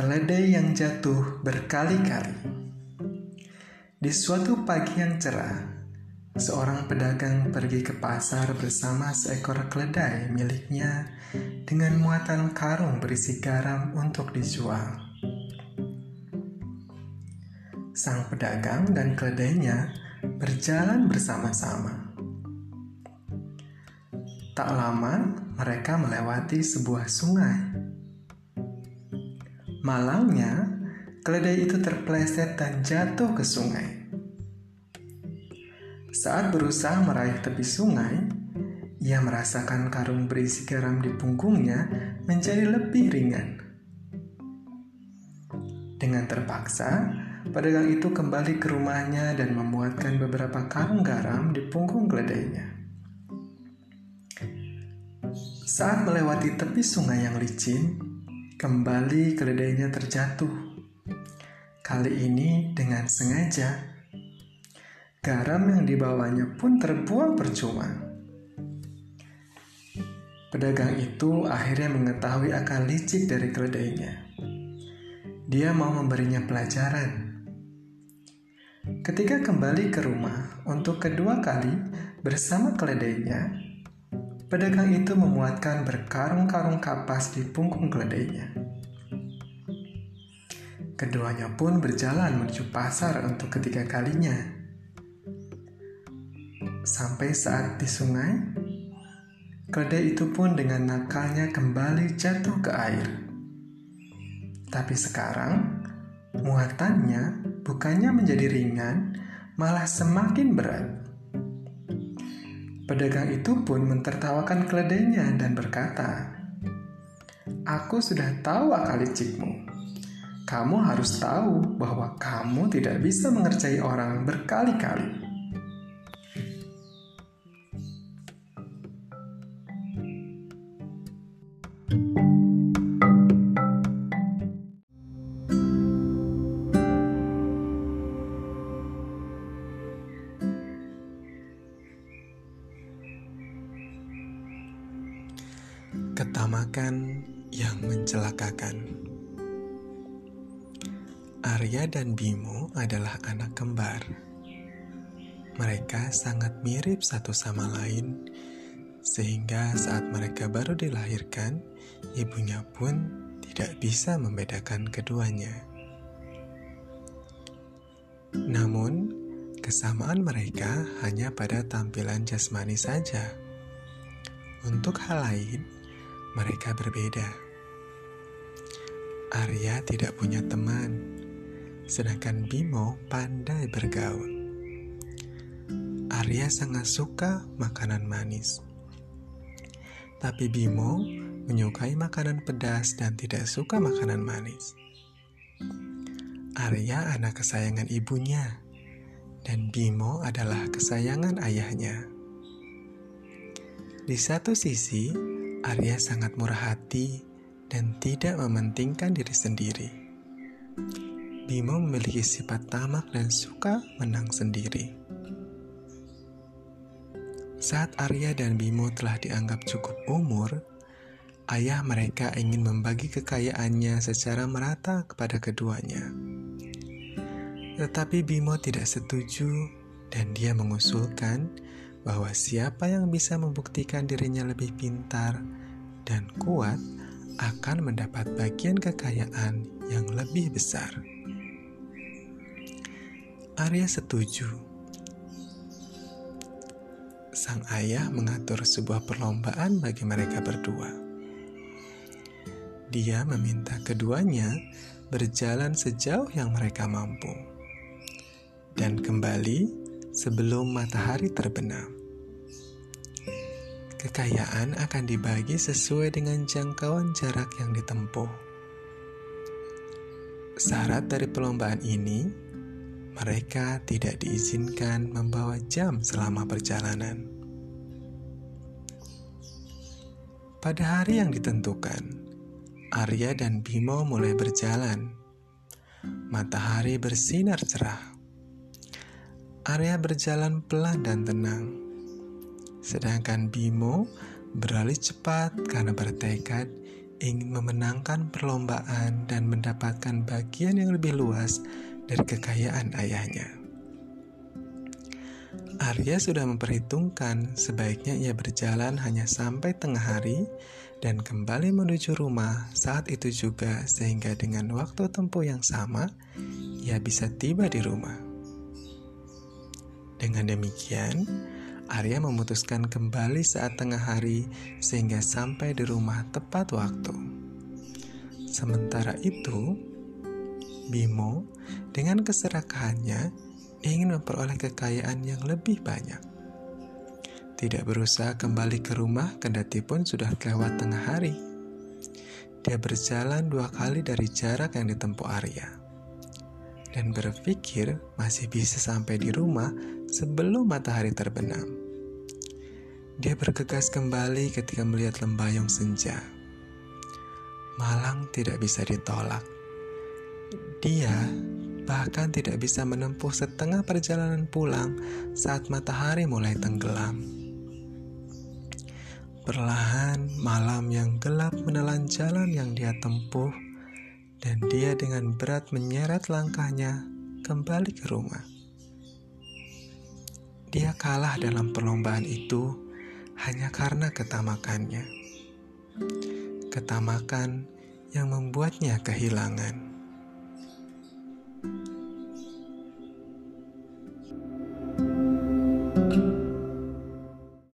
Keledai yang jatuh berkali-kali. Di suatu pagi yang cerah, seorang pedagang pergi ke pasar bersama seekor keledai miliknya dengan muatan karung berisi garam untuk dijual. Sang pedagang dan keledainya berjalan bersama-sama. Tak lama, mereka melewati sebuah sungai Malangnya, keledai itu terpleset dan jatuh ke sungai. Saat berusaha meraih tepi sungai, ia merasakan karung berisi garam di punggungnya menjadi lebih ringan. Dengan terpaksa, pedagang itu kembali ke rumahnya dan membuatkan beberapa karung garam di punggung keledainya. Saat melewati tepi sungai yang licin, Kembali keledainya terjatuh. Kali ini dengan sengaja. Garam yang dibawanya pun terbuang percuma. Pedagang itu akhirnya mengetahui akal licik dari keledainya. Dia mau memberinya pelajaran. Ketika kembali ke rumah untuk kedua kali bersama keledainya, Pedagang itu memuatkan berkarung-karung kapas di punggung keledainya. Keduanya pun berjalan menuju pasar untuk ketiga kalinya. Sampai saat di sungai, keledai itu pun dengan nakalnya kembali jatuh ke air. Tapi sekarang, muatannya bukannya menjadi ringan, malah semakin berat. Pedagang itu pun mentertawakan keledainya dan berkata, Aku sudah tahu akal licikmu. Kamu harus tahu bahwa kamu tidak bisa mengerjai orang berkali-kali. Ketamakan yang mencelakakan. Arya dan Bimo adalah anak kembar. Mereka sangat mirip satu sama lain, sehingga saat mereka baru dilahirkan, ibunya pun tidak bisa membedakan keduanya. Namun, kesamaan mereka hanya pada tampilan jasmani saja. Untuk hal lain, mereka berbeda. Arya tidak punya teman, sedangkan Bimo pandai bergaul. Arya sangat suka makanan manis, tapi Bimo menyukai makanan pedas dan tidak suka makanan manis. Arya anak kesayangan ibunya, dan Bimo adalah kesayangan ayahnya. Di satu sisi, Arya sangat murah hati dan tidak mementingkan diri sendiri. Bimo memiliki sifat tamak dan suka menang sendiri. Saat Arya dan Bimo telah dianggap cukup umur, ayah mereka ingin membagi kekayaannya secara merata kepada keduanya. Tetapi Bimo tidak setuju dan dia mengusulkan bahwa siapa yang bisa membuktikan dirinya lebih pintar dan kuat akan mendapat bagian kekayaan yang lebih besar. Arya setuju. Sang ayah mengatur sebuah perlombaan bagi mereka berdua. Dia meminta keduanya berjalan sejauh yang mereka mampu dan kembali sebelum matahari terbenam. Kekayaan akan dibagi sesuai dengan jangkauan jarak yang ditempuh. Syarat dari perlombaan ini, mereka tidak diizinkan membawa jam selama perjalanan. Pada hari yang ditentukan, Arya dan Bimo mulai berjalan. Matahari bersinar cerah. Arya berjalan pelan dan tenang. Sedangkan Bimo beralih cepat karena bertekad ingin memenangkan perlombaan dan mendapatkan bagian yang lebih luas dari kekayaan ayahnya. Arya sudah memperhitungkan sebaiknya ia berjalan hanya sampai tengah hari dan kembali menuju rumah saat itu juga sehingga dengan waktu tempuh yang sama ia bisa tiba di rumah. Dengan demikian, Arya memutuskan kembali saat tengah hari sehingga sampai di rumah tepat waktu. Sementara itu, Bimo dengan keserakahannya ingin memperoleh kekayaan yang lebih banyak. Tidak berusaha kembali ke rumah kendati pun sudah lewat tengah hari. Dia berjalan dua kali dari jarak yang ditempuh Arya dan berpikir masih bisa sampai di rumah sebelum matahari terbenam. Dia bergegas kembali ketika melihat lembayung senja. Malang tidak bisa ditolak. Dia bahkan tidak bisa menempuh setengah perjalanan pulang saat matahari mulai tenggelam. Perlahan malam yang gelap menelan jalan yang dia tempuh dan dia dengan berat menyeret langkahnya kembali ke rumah. Dia kalah dalam perlombaan itu hanya karena ketamakannya. Ketamakan yang membuatnya kehilangan.